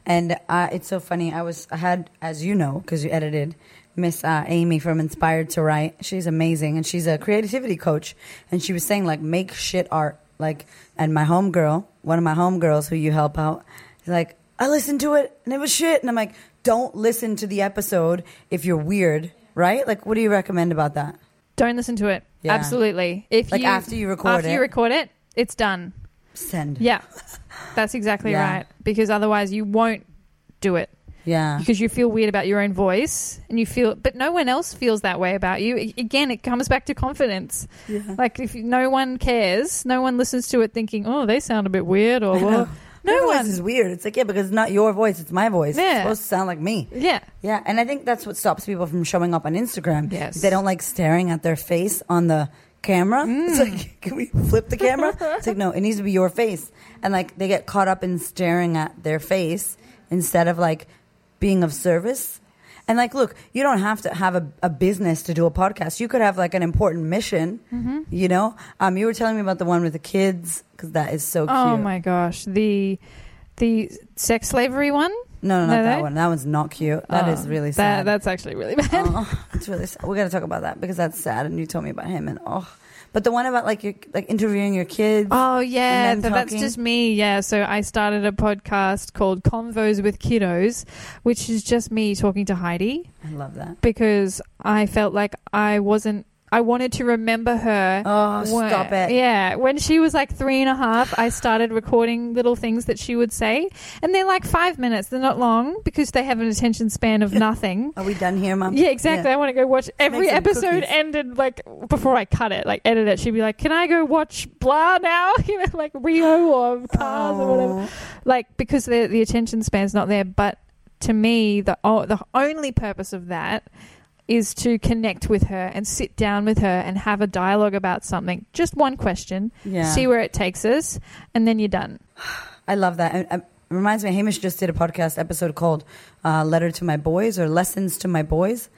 And uh, it's so funny. I was, I had, as you know, because you edited, Miss uh, Amy from Inspired to Write. She's amazing. And she's a creativity coach. And she was saying, like, make shit art. Like, and my homegirl, one of my homegirls who you help out, like, I listened to it and it was shit. And I'm like, don't listen to the episode if you're weird, right? Like, what do you recommend about that? Don't listen to it. Yeah. Absolutely. If Like you, after you record after it? you record it, it's done. Send. Yeah, that's exactly Yeah. right. Because otherwise, you won't do it Yeah. because you feel weird about your own voice, and you feel, but no one else feels that way about you. Again, it comes back to confidence. Yeah. Like if no one cares, no one listens to it thinking, "Oh, they sound a bit weird," or no Your voice is weird. It's like, yeah, because it's not your voice, it's my voice. It's supposed to sound like me. Yeah, Yeah, and I think that's what stops people from showing up on Instagram. Yes. They don't like staring at their face on the camera. *laughs* It's Mm. like, can we flip the camera? *laughs* it's like, no, it needs to be your face. And like, they get caught up in staring at their face instead of like being of service. And like, look, you don't have to have a, a business to do a podcast. You could have like an important mission, Mm-hmm. you know? Um, you were telling me about the one with the kids because that is so cute. Oh my gosh, the the sex slavery one. No, no, not No, that they- one. That one's not cute. That Oh, is really That, sad. that's actually really *laughs* bad. oh, it's really sad. We got to talk about that because that's sad. And you told me about him, and oh, but the one about like your like interviewing your kids. Oh yeah, that's just me. Yeah, so I started a podcast called Convos with Kiddos, which is just me talking to Heidi I love that. because I felt like I wasn't I wanted to remember her. Oh, when- stop it. Yeah, when she was like three and a half, I started recording little things that she would say, and they're like five minutes. They're not long because they have an attention span of *laughs* nothing. Are we done here, mom? Yeah, exactly. I want to go watch every episode cookies. ended like before I cut it, like edit it. She'd be like, "Can I go watch blah now?" *laughs* You know, like Rio or Cars or whatever. Oh. Like because the the attention span's not there. But to me, the oh, the only purpose of that is to connect with her and sit down with her and have a dialogue about something. Just one question, Yeah. see where it takes us, and then you're done. *sighs* I love that. Um, it reminds me, Hamish just did a podcast episode called uh, "Letter to My Boys" or "Lessons to My Boys."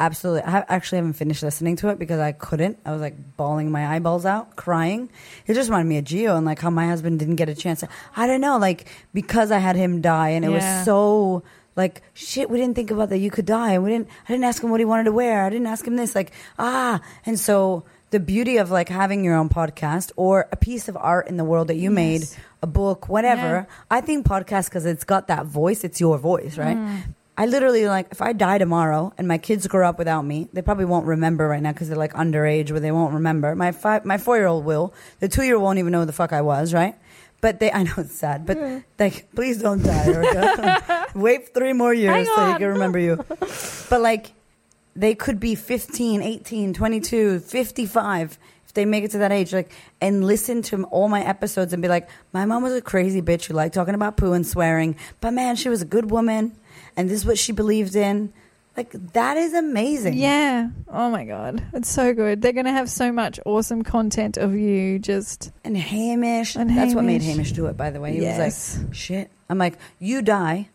Absolutely, I actually haven't finished listening to it because I couldn't. I was like bawling my eyeballs out, crying. It just reminded me of Gio and like how my husband didn't get a chance. I don't know, like because I had him die, and it Yeah. was so like shit. We didn't think about that you could die, and we didn't. I didn't ask him what he wanted to wear. I didn't ask him this. Like ah, and so the beauty of like having your own podcast or a piece of art in the world that you made a book, whatever. Yeah. I think podcast because it's got that voice. It's your voice, right? Mm. I literally like if I die tomorrow and my kids grow up without me, they probably won't remember right now because they're like underage, where they won't remember. My five, my four year old will. The two year old won't even know who the fuck I was, right? But they, I know it's sad, but like, please don't die, Erica. *laughs* Wait three more years so he can remember you. But like, they could be 15, 18, 22, 55 if they make it to that age like and listen to all my episodes and be like my mom was a crazy bitch who liked talking about poo and swearing but man she was a good woman and this is what she believed in like that is amazing Yeah. Oh my god, it's so good. They're gonna have so much awesome content of you. Just and hamish And that's what made Hamish. hamish do it by the way he Yes. was like shit i'm like you die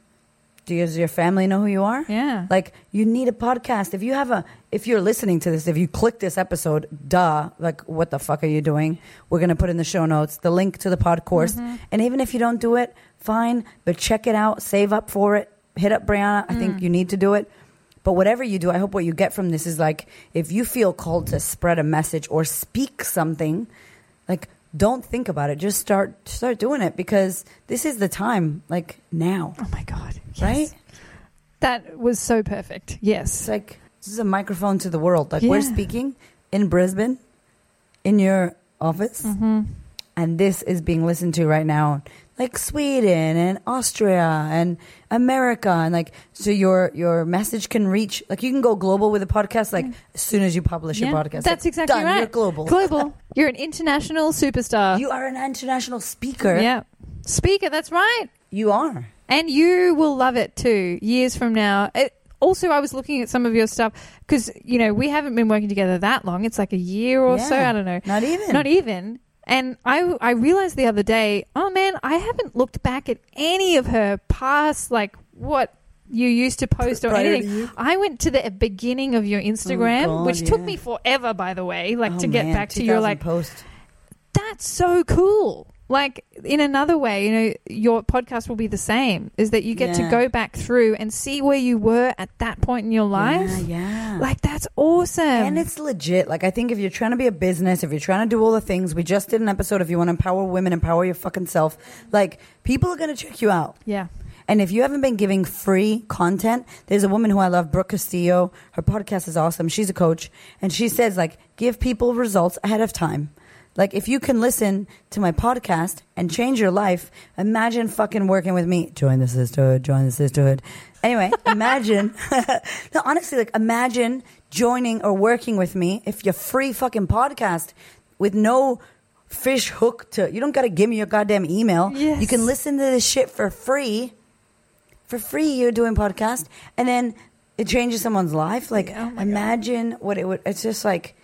does your family know who you are yeah. Like you need a podcast. If you have a, if you're listening to this, if you click this episode, duh, like what the fuck are you doing? We're gonna put in the show notes the link to the pod course, Mm-hmm. and even if you don't do it, fine, but check it out, save up for it, hit up Brianna. I Mm. think you need to do it. But whatever you do, I hope what you get from this is like if you feel called to spread a message or speak something, like don't think about it. Just start start doing it because this is the time, like now, oh my god. Yes. right? That was so perfect. Yes. It's like this is a microphone to the world. Like we're speaking in Brisbane, in your office, Mm-hmm. And this is being listened to right now, like Sweden and Austria and America, and like so your your message can reach. Like you can go global with a podcast. Like as soon as you publish your podcast, That's Like, exactly done, right. You're global. Global. *laughs* You're an international superstar. You are an international speaker. yeah. Speaker. That's right. You are. And you will love it too, years from now. It, also, I was looking at some of your stuff because, you know, we haven't been working together that long. It's like a year or so. Yeah. I don't know. Not even. Not even. And I, I realized the other day, oh man, I haven't looked back at any of her past, like what you used to post or Prior anything. I went to the beginning of your oh, Instagram, God, which took me forever, by the way, like Oh, to get man, back to your like post. that's so cool. Like in another way, you know, your podcast will be the same. Is that you get to go back through and see where you were at that point in your life. Yeah, yeah. Like that's awesome. And it's legit. Like I think if you're trying to be a business, if you're trying to do all the things, we just did an episode. If you want to empower women, empower your fucking self. Like people are gonna check you out. yeah. And if you haven't been giving free content, there's a woman who I love, Brooke Castillo. Her podcast is awesome. She's a coach, and she says like give people results ahead of time. Like if you can listen to my podcast and change your life, imagine fucking working with me. Join the sisterhood. Join the sisterhood. Anyway, *laughs* imagine. *laughs* no, honestly, like imagine joining or working with me if you're free fucking podcast with no fish hook to. You don't got to give me your goddamn email. Yes. You can listen to this shit for free for free you're doing podcast and then it changes someone's life like Oh my God. imagine what it would it's just like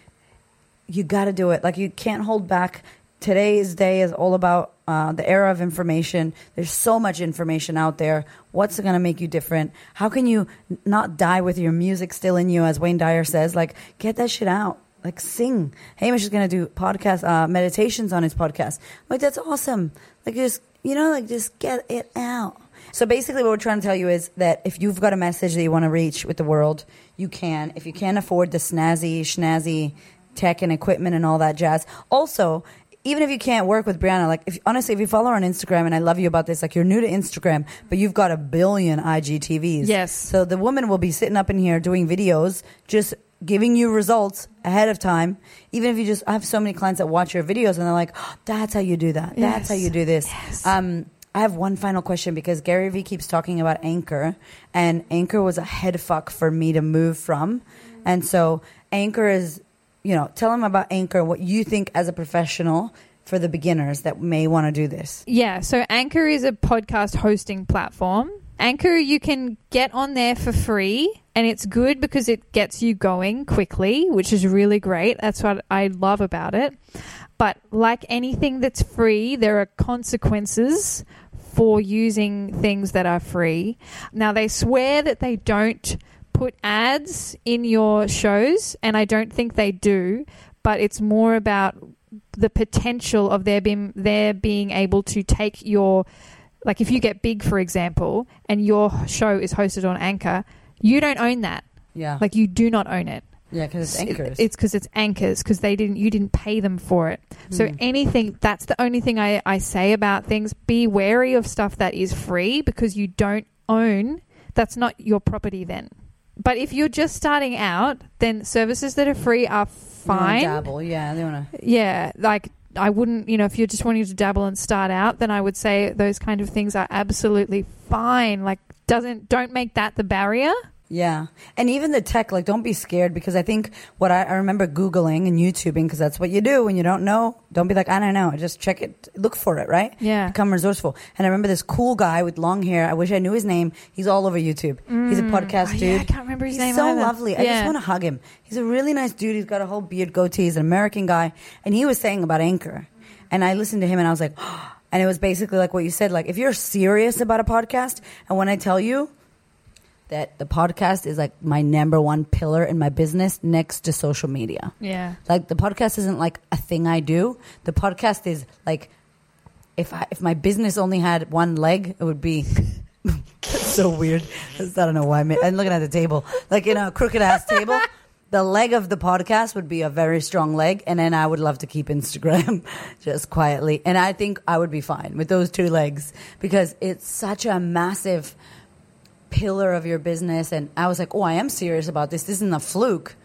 you got to do it. Like you can't hold back. Today's day is all about uh, the era of information. There's so much information out there. What's going to make you different? How can you not die with your music still in you as wayne dyer says? Like get that shit out. Like sing. Hamish is going to do podcast uh, meditations on his podcast. Like that's awesome. Like just you know like just get it out. So basically, what we're trying to tell you is that if you've got a message that you want to reach with the world, you can. If you can't afford the snazzy, schnazzy tech and equipment and all that jazz, also. Even if you can't work with Brianna, like if honestly, if you follow her on Instagram, and I love you about this, like you're new to Instagram, but you've got a billion IGTVs. Yes. So the woman will be sitting up in here doing videos, just giving you results ahead of time. Even if you just, I have so many clients that watch your videos and they're like, oh, that's how you do that. That's how you do this. Yes. Um, I have one final question because Gary Vee keeps talking about Anchor, and Anchor was a head fuck for me to move from. And so, Anchor is, you know, tell them about Anchor, what you think as a professional for the beginners that may want to do this. Yeah, so Anchor is a podcast hosting platform. Anchor, you can get on there for free, and it's good because it gets you going quickly, which is really great. That's what I love about it. But like anything that's free, there are consequences for using things that are free. Now, they swear that they don't put ads in your shows, and I don't think they do, but it's more about the potential of there being there being able to take your like if you get big for example and your show is hosted on anchor you don't own that Yeah. like you do not own it yeah, because it's Anchors. it's because it's anchors because they didn't you didn't pay them for it so Hmm. anything that's the only thing I, I say about things be wary of stuff that is free because you don't own that's not your property then but if you're just starting out then services that are free are fine Dabble. Yeah, they want to. yeah, like I wouldn't, you know, if you're just wanting to dabble and start out, then I would say those kind of things are absolutely fine. Like, doesn't don't make that the barrier. Yeah. And even the tech, like, don't be scared because I think what I, I remember Googling and YouTubing, because that's what you do when you don't know. Don't be like, I don't know. Just check it, look for it, right? Yeah. Become resourceful. And I remember this cool guy with long hair. I wish I knew his name. He's all over YouTube. He's a mm. podcast Oh, dude. yeah, I can't remember his He's name so either. lovely. I just want to hug him. He's a really nice dude. He's got a whole beard goatee. He's an American guy. And he was saying about Anchor. And I listened to him and I was like, *gasps* and it was basically like what you said. Like, if you're serious about a podcast, and when I tell you, that the podcast is like my number one pillar in my business next to social media. Yeah, Like the podcast isn't like a thing I do. The podcast is like if I if my business only had one leg, it would be *laughs* so weird. I don't know why. I made, I'm looking at the table, like in a crooked ass table. *laughs* The leg of the podcast would be a very strong leg, and then I would love to keep Instagram *laughs* just quietly. And I think I would be fine with those two legs because it's such a massive pillar of your business. And I was like, oh, I am serious about this. This isn't a fluke.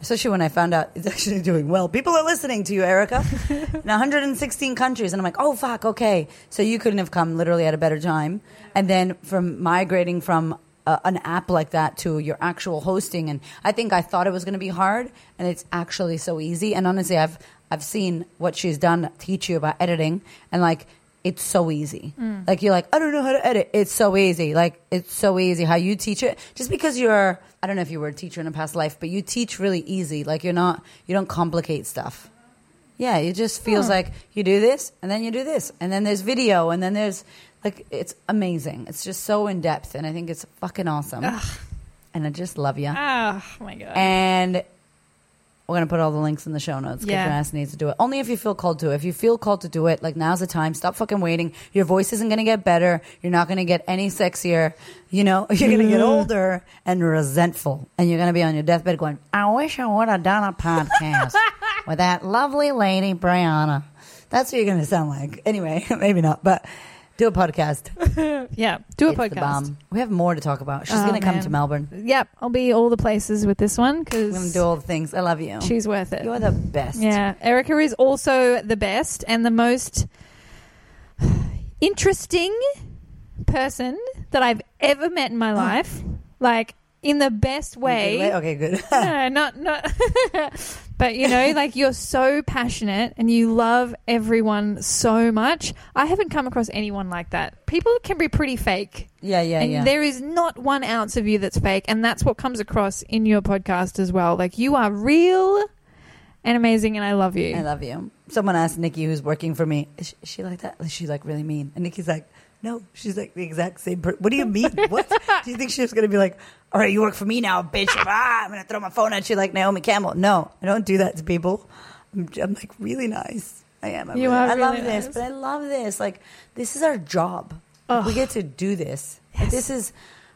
Especially when I found out it's actually *laughs* doing well. People are listening to you, Erica, *laughs* in 116 countries. And I'm like, oh, fuck, okay. So you couldn't have come literally at a better time. And then from migrating from uh, an app like that to your actual hosting. And I think I thought it was going to be hard, and it's actually so easy. And honestly, I've, I've seen what she's done teach you about editing. And like, it's so easy. Mm. Like you're like, I don't know how to edit. It's so easy. Like it's so easy how you teach it. Just because you're, I don't know if you were a teacher in a past life, but you teach really easy. Like you're not, you don't complicate stuff. Yeah, it just feels hmm. like you do this and then you do this and then there's video and then there's like it's amazing. It's just so in depth and I think it's fucking awesome. And I just love you. Oh my god. And we're gonna put all the links in the show notes because Yeah. your ass needs to do it. Only if you feel called to. it. If you feel called to do it, like now's the time. Stop fucking waiting. Your voice isn't gonna get better. You're not gonna get any sexier. You know, *laughs* you're gonna get older and resentful, and you're gonna be on your deathbed going, "I wish I would have done a podcast *laughs* with that lovely lady Brianna." That's what you're gonna sound like. Anyway, *laughs* maybe not, but do a podcast. *laughs* yeah, do a It's the podcast. bomb. We have more to talk about. She's Oh, gonna come man. to Melbourne. Yep, I'll be all the places with this one because. We're gonna because do all the things. I love you. she's worth it. You're the best. Yeah, Erica is also the best and the most interesting person that I've ever met in my *gasps* life. Like in the best way. Okay, good. *laughs* no, not not. *laughs* but you know, like you're so passionate and you love everyone so much. I haven't come across anyone like that. People can be pretty fake, yeah, yeah, and yeah. there is not one ounce of you that's fake, and that's what comes across in your podcast as well. Like you are real and amazing, and I love you. I love you. Someone asked Nikki, who's working for me, is she, is she like that? Is she like really mean? And Nikki's like, no, she's like the exact same person. What do you mean? what? Do you think she was going to be like, all right, you work for me now, bitch. Ah, I'm going to throw my phone at you like Naomi Campbell. No, I don't do that to people. I'm, I'm like really nice. I am. I'm You really- are I love really this, nice. but I love this. Like, this is our job. Like, we get to do this. Like, this is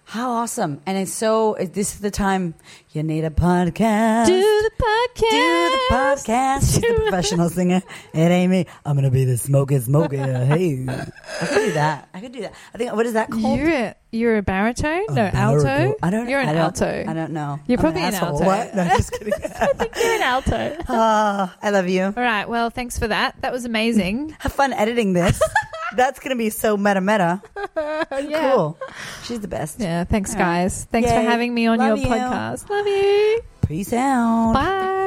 how awesome. And it's so, this is the time you need a podcast. Do the podcast. Do the Cass. She's the professional singer. It ain't me. I'm gonna be the smoking smoker. Hey, I could do that. I could do that. I think what is that called? You're a, you're a baritone? A no, alto. I don't. Know. You're an I don't, alto. I don't know. You're I'm probably an asshole. alto. What? No, just kidding. *laughs* I think You're an alto. Ah, I love you. All right. Well, thanks for that. That was amazing. Have fun editing this. *laughs* That's gonna be so meta meta. *laughs* yeah. Cool. She's the best. Yeah. Thanks, All right. guys. Thanks for having me on Love your you. podcast. Love you. Peace out. Bye.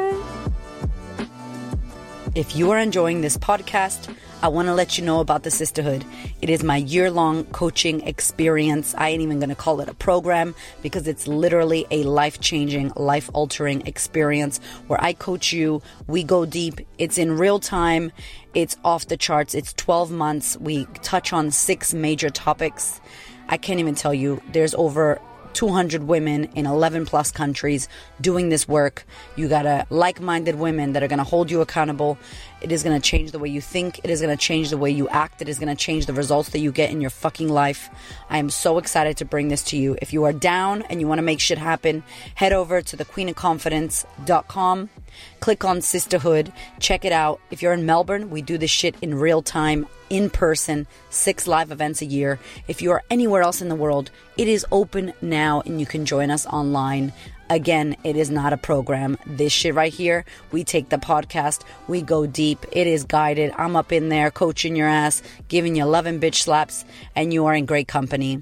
If you are enjoying this podcast, I want to let you know about the sisterhood. It is my year long coaching experience. I ain't even going to call it a program because it's literally a life changing, life altering experience where I coach you. We go deep. It's in real time. It's off the charts. It's 12 months. We touch on six major topics. I can't even tell you. There's over 200 women in 11 plus countries doing this work. You got a like-minded women that are going to hold you accountable. It is going to change the way you think. It is going to change the way you act. It is going to change the results that you get in your fucking life. I am so excited to bring this to you. If you are down and you want to make shit happen, head over to thequeenofconfidence.com. Click on Sisterhood. Check it out. If you're in Melbourne, we do this shit in real time, in person, six live events a year. If you are anywhere else in the world, it is open now and you can join us online. Again, it is not a program. This shit right here, we take the podcast, we go deep. It is guided. I'm up in there coaching your ass, giving you 11 bitch slaps, and you are in great company.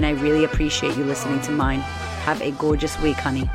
and I really appreciate you listening to mine. Have a gorgeous week, honey.